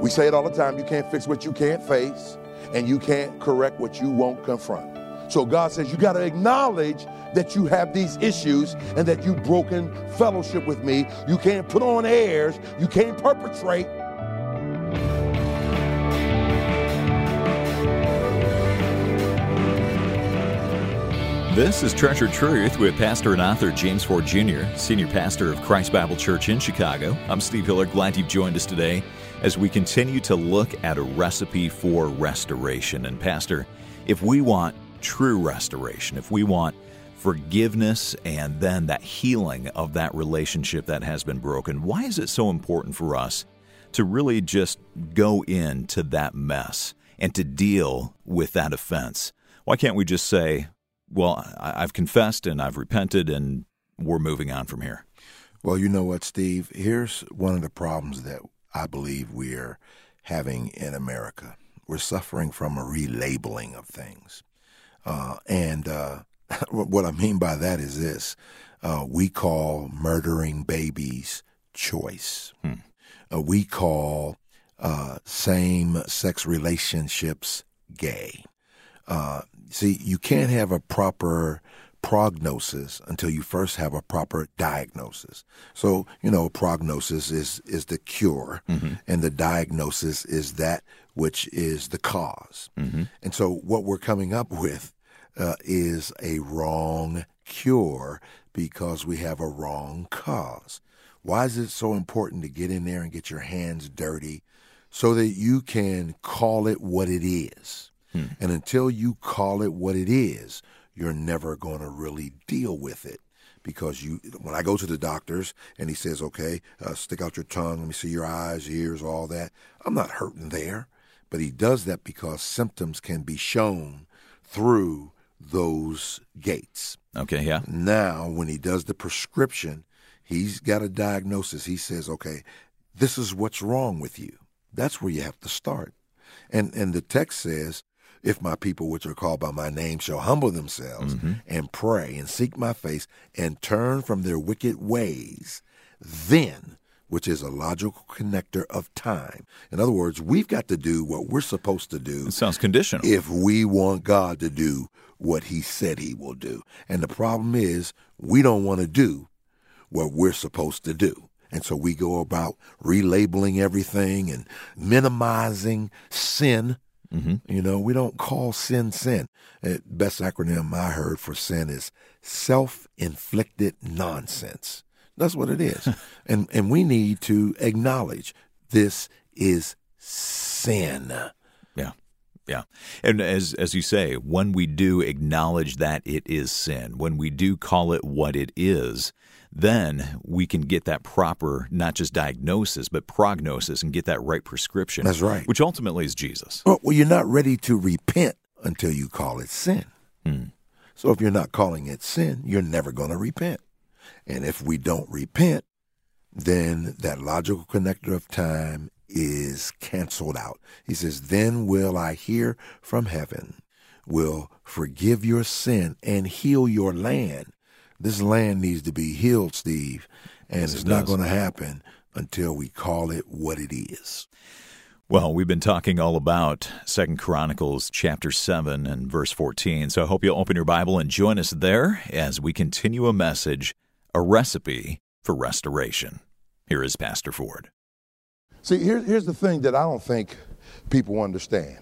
We say it all the time you can't fix what you can't face, and you can't correct what you won't confront. So God says you got to acknowledge that you have these issues and that you've broken fellowship with me. You can't put on airs, you can't perpetrate. This is Treasure Truth with pastor and author James Ford Jr., senior pastor of Christ Bible Church in Chicago. I'm Steve Hiller. Glad you've joined us today as we continue to look at a recipe for restoration. And, Pastor, if we want true restoration, if we want forgiveness and then that healing of that relationship that has been broken, why is it so important for us to really just go into that mess and to deal with that offense? Why can't we just say, well, I've confessed and I've repented and we're moving on from here? Well, you know what, Steve? Here's one of the problems that I believe we're having in America. We're suffering from a relabeling of things. Uh, and uh, what I mean by that is this uh, we call murdering babies choice. Hmm. Uh, we call uh, same sex relationships gay. Uh, see, you can't have a proper prognosis until you first have a proper diagnosis. So, you know, prognosis is is the cure mm-hmm. and the diagnosis is that which is the because mm-hmm. And so what we're coming up with uh, is a wrong cure because we have a wrong cause. Why is it so important to get in there and get your hands dirty so that you can call it what it is? Hmm. And until you call it what it is, you're never going to really deal with it because you when I go to the doctors and he says, "Okay, uh, stick out your tongue, let me see your eyes, ears, all that." I'm not hurting there, but he does that because symptoms can be shown through those gates. Okay, yeah. Now, when he does the prescription, he's got a diagnosis. He says, "Okay, this is what's wrong with you." That's where you have to start. And and the text says, if my people which are called by my name shall humble themselves mm-hmm. and pray and seek my face and turn from their wicked ways, then which is a logical connector of time. In other words, we've got to do what we're supposed to do. It sounds conditional. If we want God to do what he said he will do. And the problem is, we don't want to do what we're supposed to do. And so we go about relabeling everything and minimizing sin Mm-hmm. You know, we don't call sin sin. Best acronym I heard for sin is self-inflicted nonsense. That's what it is. and and we need to acknowledge this is sin. Yeah. And as as you say, when we do acknowledge that it is sin, when we do call it what it is, then we can get that proper, not just diagnosis, but prognosis and get that right prescription. That's right. Which ultimately is Jesus. Well, well you're not ready to repent until you call it sin. Hmm. So if you're not calling it sin, you're never going to repent. And if we don't repent, then that logical connector of time is canceled out. He says, Then will I hear from heaven, will forgive your sin and heal your land. This land needs to be healed, Steve, and yes, it's it not going to happen until we call it what it is. Well, we've been talking all about Second Chronicles chapter 7 and verse 14. So I hope you'll open your Bible and join us there as we continue a message, a recipe for restoration. Here is Pastor Ford. See, here, here's the thing that I don't think people understand.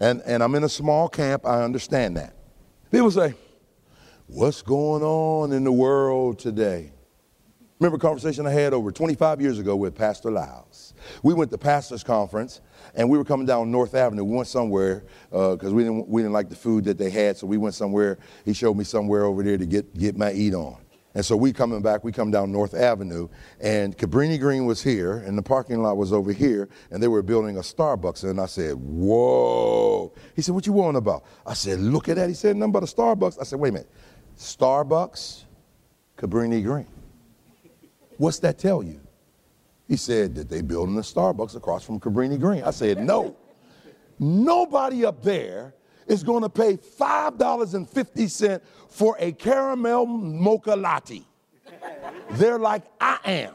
And, and I'm in a small camp, I understand that. People say, What's going on in the world today? Remember a conversation I had over 25 years ago with Pastor Lyles. We went to Pastors Conference, and we were coming down North Avenue. We went somewhere because uh, we, didn't, we didn't like the food that they had, so we went somewhere. He showed me somewhere over there to get, get my eat on. And so we coming back, we come down North Avenue, and Cabrini Green was here, and the parking lot was over here, and they were building a Starbucks. And I said, Whoa. He said, What you want about? I said, Look at that. He said, Nothing but a Starbucks. I said, Wait a minute. Starbucks, Cabrini Green. What's that tell you? He said that they building a Starbucks across from Cabrini Green. I said, no. Nobody up there is going to pay $5.50 for a caramel mocha latte. They're like, I am.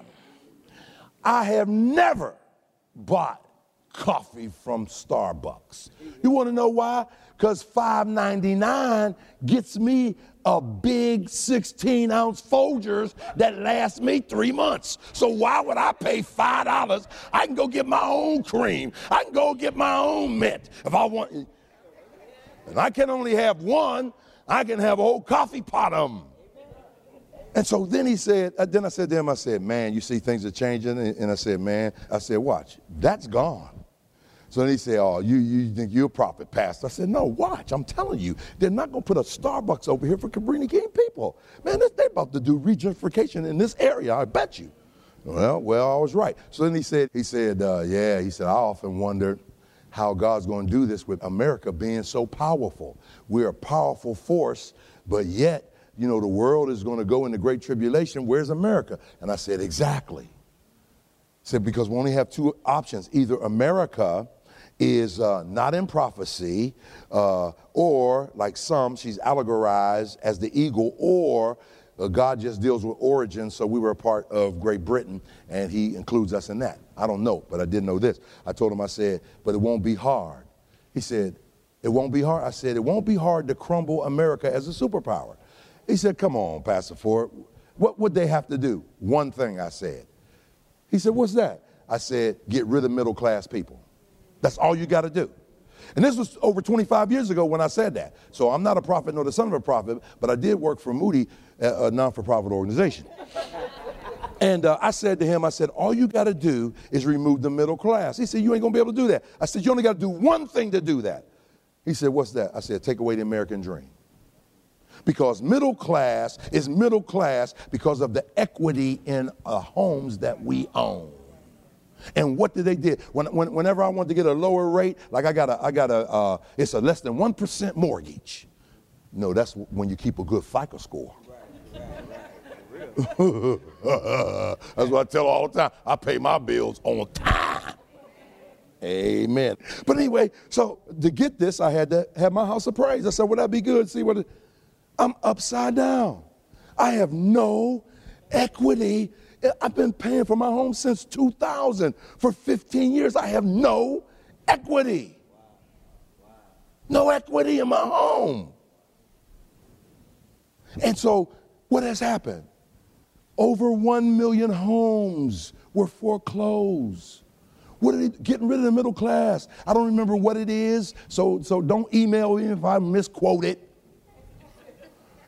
I have never bought coffee from Starbucks. You want to know why? Because $5.99 gets me a big 16 ounce Folgers that lasts me three months. So why would I pay $5? I can go get my own cream. I can go get my own mint if I want. And I can only have one, I can have a whole coffee pot of them. And so then he said, uh, then I said to him, I said, man, you see things are changing. And I said, man, I said, watch, that's gone. So then he said, oh, you, you think you're a prophet, pastor. I said, no, watch, I'm telling you, they're not going to put a Starbucks over here for Cabrini King people. Man, they're about to do regentrification in this area, I bet you. Well, well, I was right. So then he said, he said, uh, yeah, he said, I often wondered how God's going to do this with America being so powerful. We're a powerful force, but yet you know, the world is going to go into great tribulation. Where's America? And I said, exactly. I said, because we only have two options. Either America is uh, not in prophecy, uh, or like some, she's allegorized as the eagle, or uh, God just deals with origin, so we were a part of Great Britain, and He includes us in that. I don't know, but I did know this. I told him, I said, but it won't be hard. He said, it won't be hard. I said, it won't be hard to crumble America as a superpower. He said, Come on, Pastor Ford. What would they have to do? One thing I said. He said, What's that? I said, Get rid of middle class people. That's all you got to do. And this was over 25 years ago when I said that. So I'm not a prophet nor the son of a prophet, but I did work for Moody, a non for profit organization. and uh, I said to him, I said, All you got to do is remove the middle class. He said, You ain't going to be able to do that. I said, You only got to do one thing to do that. He said, What's that? I said, Take away the American dream because middle class is middle class because of the equity in uh, homes that we own. And what did they do? When, when, whenever I want to get a lower rate, like I got a, I got a, uh, it's a less than 1% mortgage. No, that's when you keep a good FICO score. that's what I tell all the time. I pay my bills on time. Amen. But anyway, so to get this, I had to have my house appraised. I said, would that be good? See what I'm upside down. I have no equity. I've been paying for my home since 2000. For 15 years, I have no equity. No equity in my home. And so, what has happened? Over 1 million homes were foreclosed. What are they getting rid of the middle class? I don't remember what it is, so, so don't email me if I misquote it.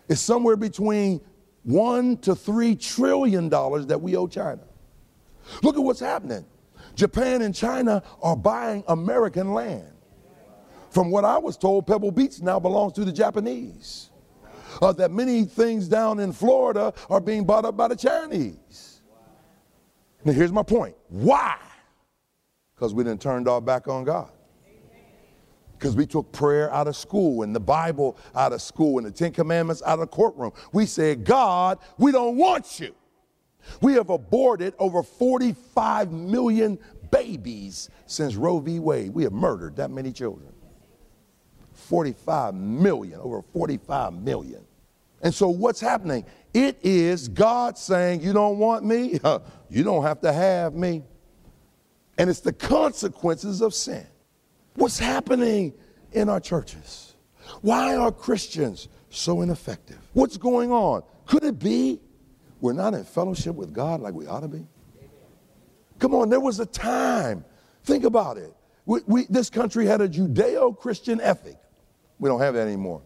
it is somewhere between one to three trillion dollars that we owe China. Look at what's happening. Japan and China are buying American land. From what I was told, Pebble Beach now belongs to the Japanese. Uh, that many things down in Florida are being bought up by the Chinese. Now, here's my point. Why? Because we didn't turned our back on God because we took prayer out of school and the Bible out of school and the Ten Commandments out of the courtroom. We said, God, we don't want you. We have aborted over 45 million babies since Roe v. Wade. We have murdered that many children. 45 million, over 45 million. And so what's happening? It is God saying, You don't want me? You don't have to have me. And it's the consequences of sin. What's happening in our churches? Why are Christians so ineffective? What's going on? Could it be we're not in fellowship with God like we ought to be? Come on, there was a time. Think about it. We, we, this country had a Judeo Christian ethic. We don't have that anymore.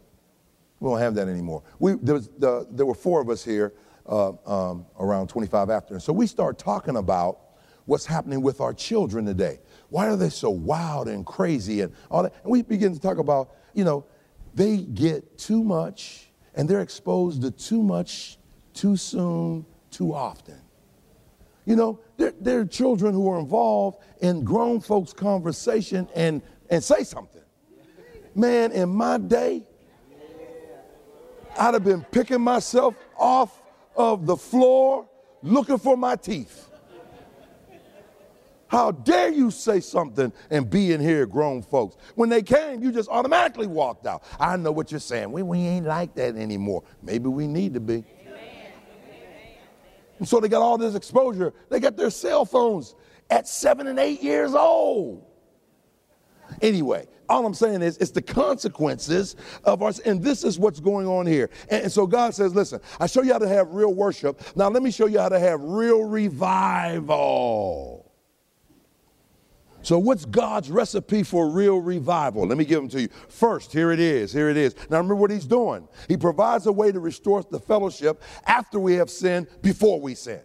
We don't have that anymore. We, there, was, the, there were four of us here uh, um, around 25 after. And so we start talking about what's happening with our children today. Why are they so wild and crazy and all that? And we begin to talk about, you know, they get too much and they're exposed to too much too soon, too often. You know, there, there are children who are involved in grown folks' conversation and, and say something. Man, in my day, I'd have been picking myself off of the floor looking for my teeth. How dare you say something and be in here, grown folks? When they came, you just automatically walked out. I know what you're saying. We, we ain't like that anymore. Maybe we need to be. And so they got all this exposure. They got their cell phones at seven and eight years old. Anyway, all I'm saying is it's the consequences of our and this is what's going on here. And, and so God says, listen, I show you how to have real worship. Now let me show you how to have real revival. So, what's God's recipe for real revival? Let me give them to you. First, here it is. Here it is. Now, remember what He's doing. He provides a way to restore the fellowship after we have sinned, before we sin.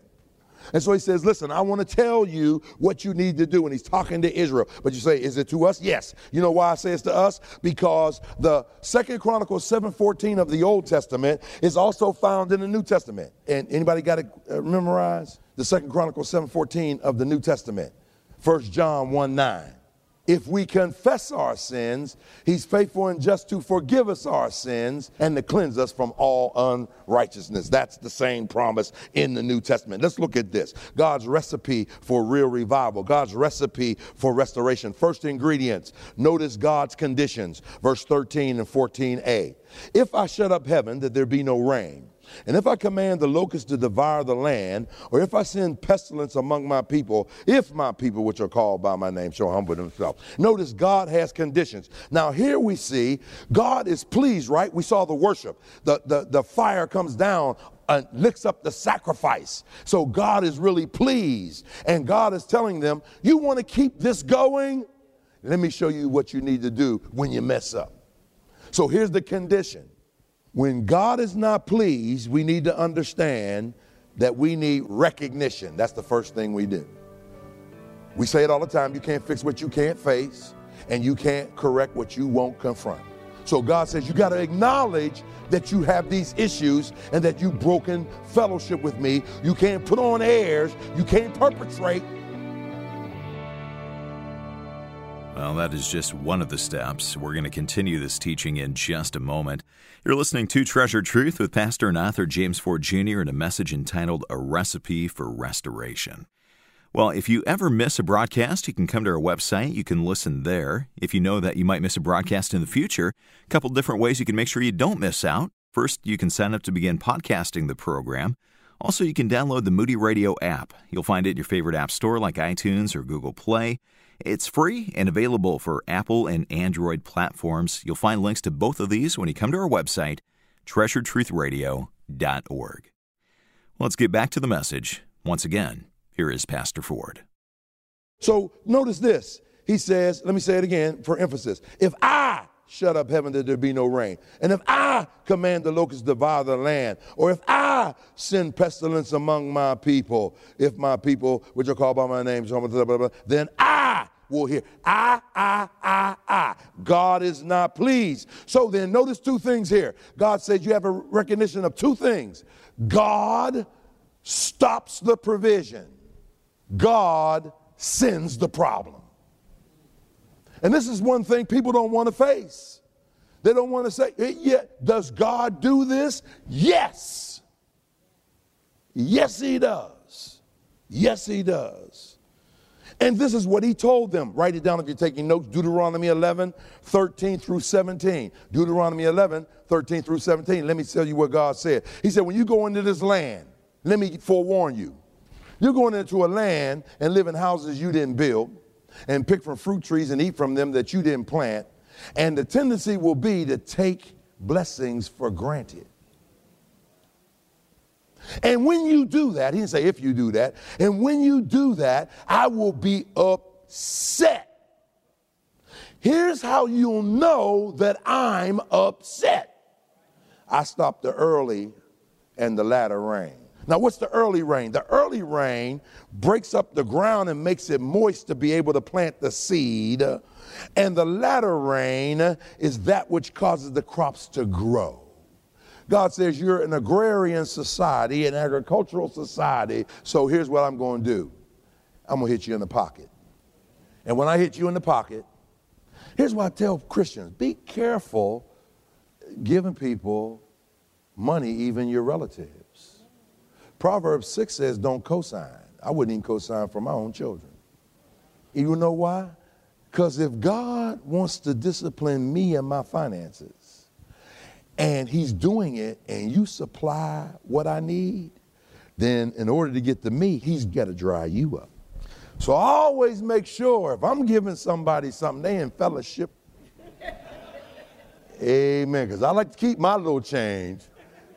And so he says, Listen, I want to tell you what you need to do. And he's talking to Israel. But you say, Is it to us? Yes. You know why I say it's to us? Because the Second Chronicles 7:14 of the Old Testament is also found in the New Testament. And anybody got it uh, memorized? The Second Chronicles 7:14 of the New Testament. 1 John 1 9. If we confess our sins, he's faithful and just to forgive us our sins and to cleanse us from all unrighteousness. That's the same promise in the New Testament. Let's look at this God's recipe for real revival, God's recipe for restoration. First ingredients notice God's conditions, verse 13 and 14a. If I shut up heaven that there be no rain, and if I command the locusts to devour the land, or if I send pestilence among my people, if my people which are called by my name shall humble themselves. Notice God has conditions. Now here we see God is pleased, right? We saw the worship. The, the, the fire comes down and licks up the sacrifice. So God is really pleased. And God is telling them, you want to keep this going? Let me show you what you need to do when you mess up. So here's the condition when God is not pleased, we need to understand that we need recognition. That's the first thing we do. We say it all the time you can't fix what you can't face, and you can't correct what you won't confront. So God says you got to acknowledge that you have these issues and that you've broken fellowship with me. You can't put on airs, you can't perpetrate Well, that is just one of the steps. We're going to continue this teaching in just a moment. You're listening to Treasure Truth with Pastor and author James Ford Jr. and a message entitled A Recipe for Restoration. Well, if you ever miss a broadcast, you can come to our website. You can listen there. If you know that you might miss a broadcast in the future, a couple different ways you can make sure you don't miss out. First, you can sign up to begin podcasting the program. Also, you can download the Moody Radio app. You'll find it in your favorite app store like iTunes or Google Play. It's free and available for Apple and Android platforms. You'll find links to both of these when you come to our website, treasuretruthradio.org. Let's get back to the message. Once again, here is Pastor Ford. So notice this. He says, let me say it again for emphasis. If I shut up heaven that there be no rain. And if I command the locusts to devour the land, or if I send pestilence among my people, if my people, which are called by my name, then I will hear. I, I, I, I. God is not pleased. So then notice two things here. God says you have a recognition of two things. God stops the provision. God sends the problem. And this is one thing people don't want to face. They don't want to say, yeah, does God do this? Yes. Yes, He does. Yes, He does. And this is what He told them. Write it down if you're taking notes Deuteronomy 11, 13 through 17. Deuteronomy 11, 13 through 17. Let me tell you what God said. He said, When you go into this land, let me forewarn you. You're going into a land and live in houses you didn't build and pick from fruit trees and eat from them that you didn't plant. And the tendency will be to take blessings for granted. And when you do that, he didn't say if you do that, and when you do that, I will be upset. Here's how you'll know that I'm upset. I stopped the early and the latter rain. Now, what's the early rain? The early rain breaks up the ground and makes it moist to be able to plant the seed. And the latter rain is that which causes the crops to grow. God says you're an agrarian society, an agricultural society. So here's what I'm going to do I'm going to hit you in the pocket. And when I hit you in the pocket, here's what I tell Christians be careful giving people money, even your relatives. Proverbs 6 says, don't cosign. I wouldn't even cosign for my own children. You know why? Because if God wants to discipline me and my finances, and He's doing it, and you supply what I need, then in order to get to me, He's got to dry you up. So I always make sure if I'm giving somebody something, they in fellowship. Amen. Because I like to keep my little change.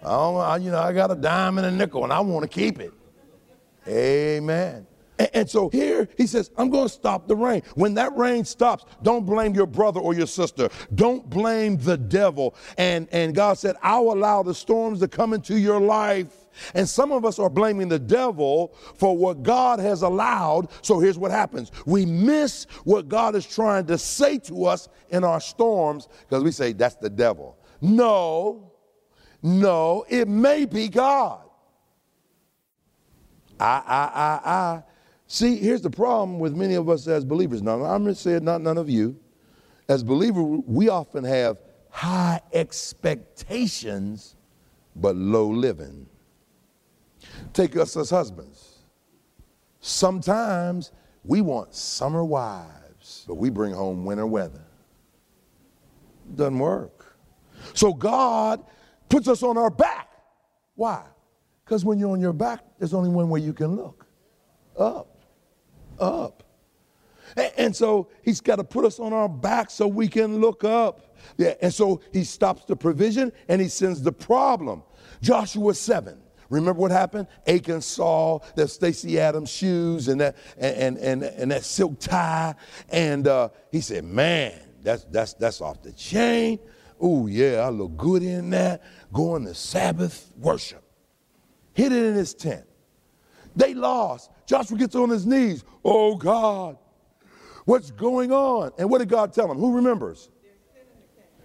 I don't, I, you know, I got a dime and a nickel and I want to keep it. Amen. And, so here he says, I'm going to stop the rain. When that rain stops, don't blame your brother or your sister. Don't blame the devil. And, and God said, I'll allow the storms to come into your life. And some of us are blaming the devil for what God has allowed. So here's what happens we miss what God is trying to say to us in our storms because we say, that's the devil. No, no, it may be God. I, I, I, I. See, here's the problem with many of us as believers. Now, I'm going to say it, not none of you. As believers, we often have high expectations, but low living. Take us as husbands. Sometimes we want summer wives, but we bring home winter weather. Doesn't work. So God puts us on our back. Why? Because when you're on your back, there's only one way you can look up, up. And, so he's got to put us on our back so we can look up. Yeah, and so he stops the provision and he sends the problem. Joshua 7. Remember what happened? Achan saw that Stacy Adams shoes and that and and and that silk tie, and uh, he said, "Man, that's that's that's off the chain. Oh yeah, I look good in that. Going to Sabbath worship." Hid it in his tent. They lost. Joshua gets on his knees. Oh God, what's going on? And what did God tell him? Who remembers?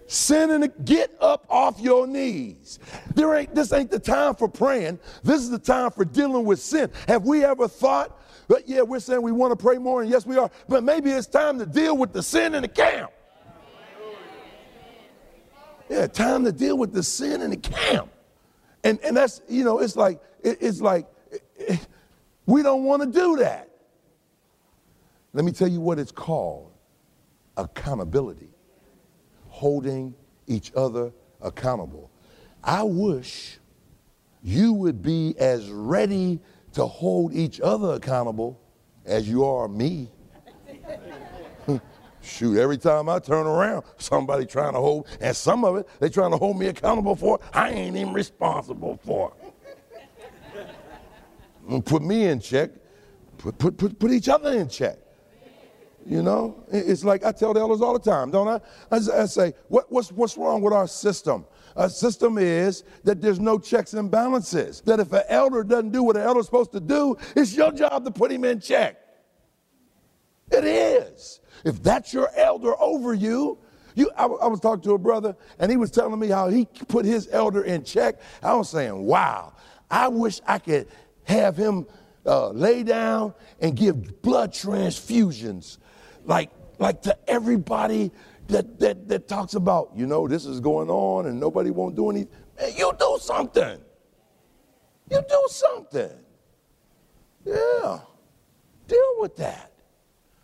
Sin and get up off your knees. There ain't this ain't the time for praying. This is the time for dealing with sin. Have we ever thought that yeah, we're saying we want to pray more, and yes, we are, but maybe it's time to deal with the sin in the camp. Yeah, time to deal with the sin in the camp. And and that's, you know, it's like it, it's like we don't want to do that. Let me tell you what it's called accountability holding each other accountable. I wish you would be as ready to hold each other accountable as you are me. Shoot, every time I turn around, somebody trying to hold, and some of it, they trying to hold me accountable for, I ain't even responsible for. Put me in check, put, put, put, put each other in check. You know, it's like I tell the elders all the time, don't I? I, I say, what, what's, what's wrong with our system? Our system is that there's no checks and balances. That if an elder doesn't do what an elder's supposed to do, it's your job to put him in check. It is. If that's your elder over you, you I, I was talking to a brother, and he was telling me how he put his elder in check. I was saying, wow, I wish I could have him uh, lay down and give blood transfusions like, like to everybody that, that, that talks about, you know, this is going on and nobody won't do anything. Man, you do something. You do something. Yeah. Deal with that.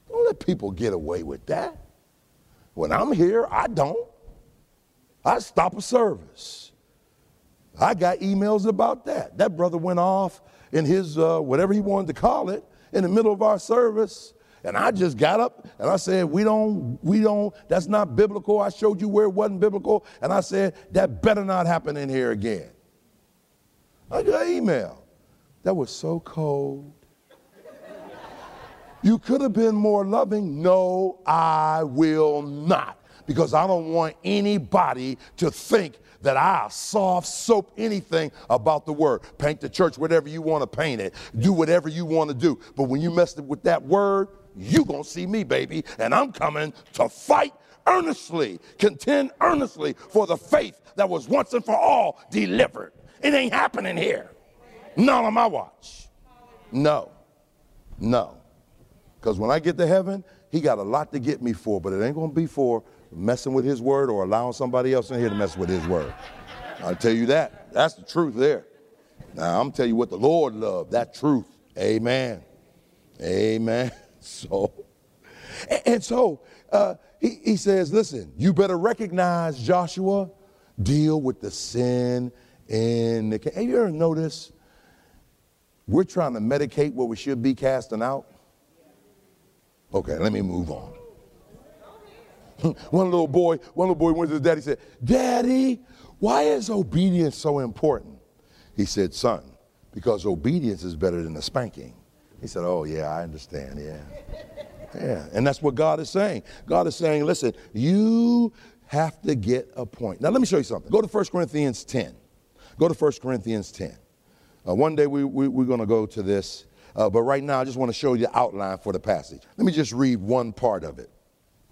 Don't let people get away with that. When I'm here, I don't. I stop a service. I got emails about that. That brother went off in his, uh, whatever he wanted to call it, in the middle of our service and I just got up and I said, We don't, we don't, that's not biblical. I showed you where it wasn't biblical. And I said, That better not happen in here again. I got an email. That was so cold. You could have been more loving. No, I will not. Because I don't want anybody to think that I'll soft soap anything about the word. Paint the church whatever you want to paint it. Do whatever you want to do. But when you mess with that word, you gonna see me, baby, and I'm coming to fight earnestly, contend earnestly for the faith that was once and for all delivered. It ain't happening here. Not on my watch. No. No. Because when I get to heaven, he got a lot to get me for, but it ain't gonna be for messing with his word or allowing somebody else in here to mess with his word. I'll tell you that. That's the truth there. Now I'm telling you what the Lord loved, that truth. Amen. Amen. So, and so uh, he, he says, listen, you better recognize Joshua, deal with the sin in the. Have you ever noticed we're trying to medicate what we should be casting out? Okay, let me move on. one little boy, one little boy went to his daddy and said, Daddy, why is obedience so important? He said, Son, because obedience is better than a spanking. He said, Oh, yeah, I understand. Yeah. Yeah. And that's what God is saying. God is saying, Listen, you have to get a point. Now, let me show you something. Go to 1 Corinthians 10. Go to 1 Corinthians 10. Uh, one day we, we, we're going to go to this, uh, but right now I just want to show you the outline for the passage. Let me just read one part of it.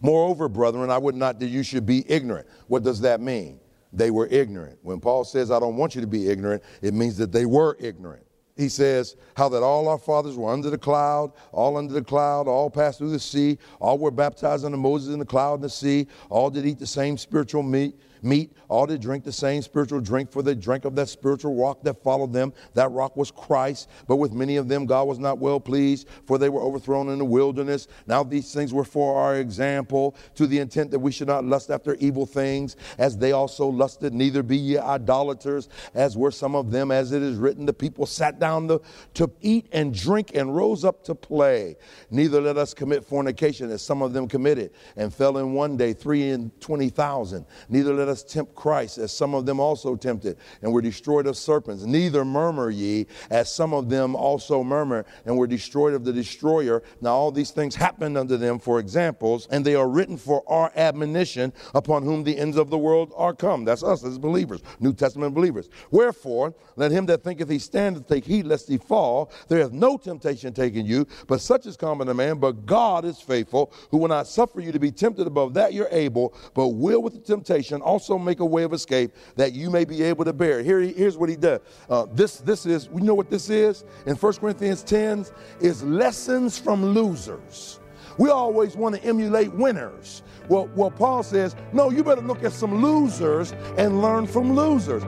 Moreover, brethren, I would not that you should be ignorant. What does that mean? They were ignorant. When Paul says, I don't want you to be ignorant, it means that they were ignorant. He says, How that all our fathers were under the cloud, all under the cloud, all passed through the sea, all were baptized under Moses in the cloud and the sea, all did eat the same spiritual meat meat, all did drink the same spiritual drink, for they drank of that spiritual rock that followed them. That rock was Christ. But with many of them, God was not well pleased, for they were overthrown in the wilderness. Now these things were for our example, to the intent that we should not lust after evil things, as they also lusted. Neither be ye idolaters, as were some of them, as it is written, the people sat down to, to eat and drink and rose up to play. Neither let us commit fornication, as some of them committed, and fell in one day three and twenty thousand. Neither let us tempt Christ, as some of them also tempted, and were destroyed of serpents. Neither murmur ye, as some of them also murmur, and were destroyed of the destroyer. Now all these things happened unto them for examples, and they are written for our admonition, upon whom the ends of the world are come. That's us as believers, New Testament believers. Wherefore, let him that thinketh he standeth take heed lest he fall. There is no temptation taken you, but such is common to man. But God is faithful, who will not suffer you to be tempted above that you're able, but will with the temptation also also make a way of escape that you may be able to bear. Here, here's what he does. Uh, this, this is, we know what this is in 1 Corinthians 10 is lessons from losers. We always want to emulate winners. Well, well, Paul says, no, you better look at some losers and learn from losers.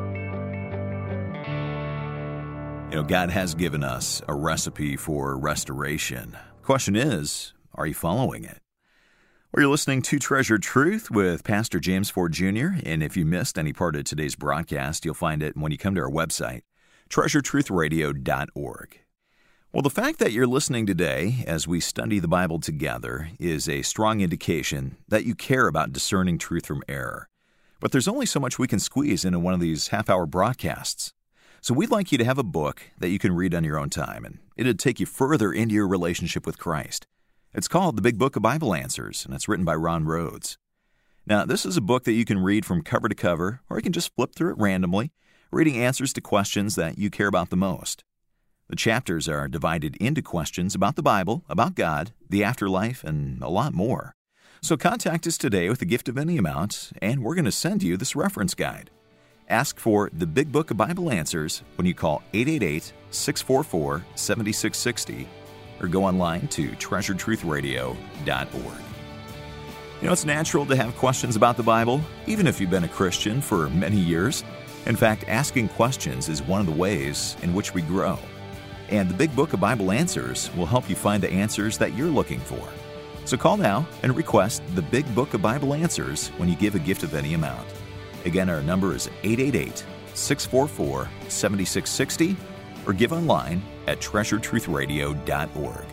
You know, God has given us a recipe for restoration. Question is, are you following it? Well, you're listening to Treasure Truth with Pastor James Ford Jr. And if you missed any part of today's broadcast, you'll find it when you come to our website, treasuretruthradio.org. Well, the fact that you're listening today as we study the Bible together is a strong indication that you care about discerning truth from error. But there's only so much we can squeeze into one of these half hour broadcasts. So we'd like you to have a book that you can read on your own time, and it'd take you further into your relationship with Christ. It's called The Big Book of Bible Answers, and it's written by Ron Rhodes. Now, this is a book that you can read from cover to cover, or you can just flip through it randomly, reading answers to questions that you care about the most. The chapters are divided into questions about the Bible, about God, the afterlife, and a lot more. So contact us today with a gift of any amount, and we're going to send you this reference guide. Ask for the Big Book of Bible Answers when you call 888 644 7660 or go online to treasuretruthradio.org. You know, it's natural to have questions about the Bible, even if you've been a Christian for many years. In fact, asking questions is one of the ways in which we grow. And the Big Book of Bible Answers will help you find the answers that you're looking for. So call now and request the Big Book of Bible Answers when you give a gift of any amount. Again, our number is 888 644 7660 or give online at treasuretruthradio.org.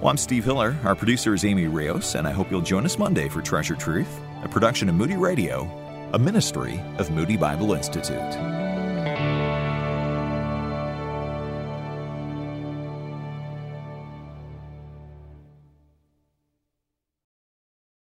Well, I'm Steve Hiller. Our producer is Amy Rios, and I hope you'll join us Monday for Treasure Truth, a production of Moody Radio, a ministry of Moody Bible Institute.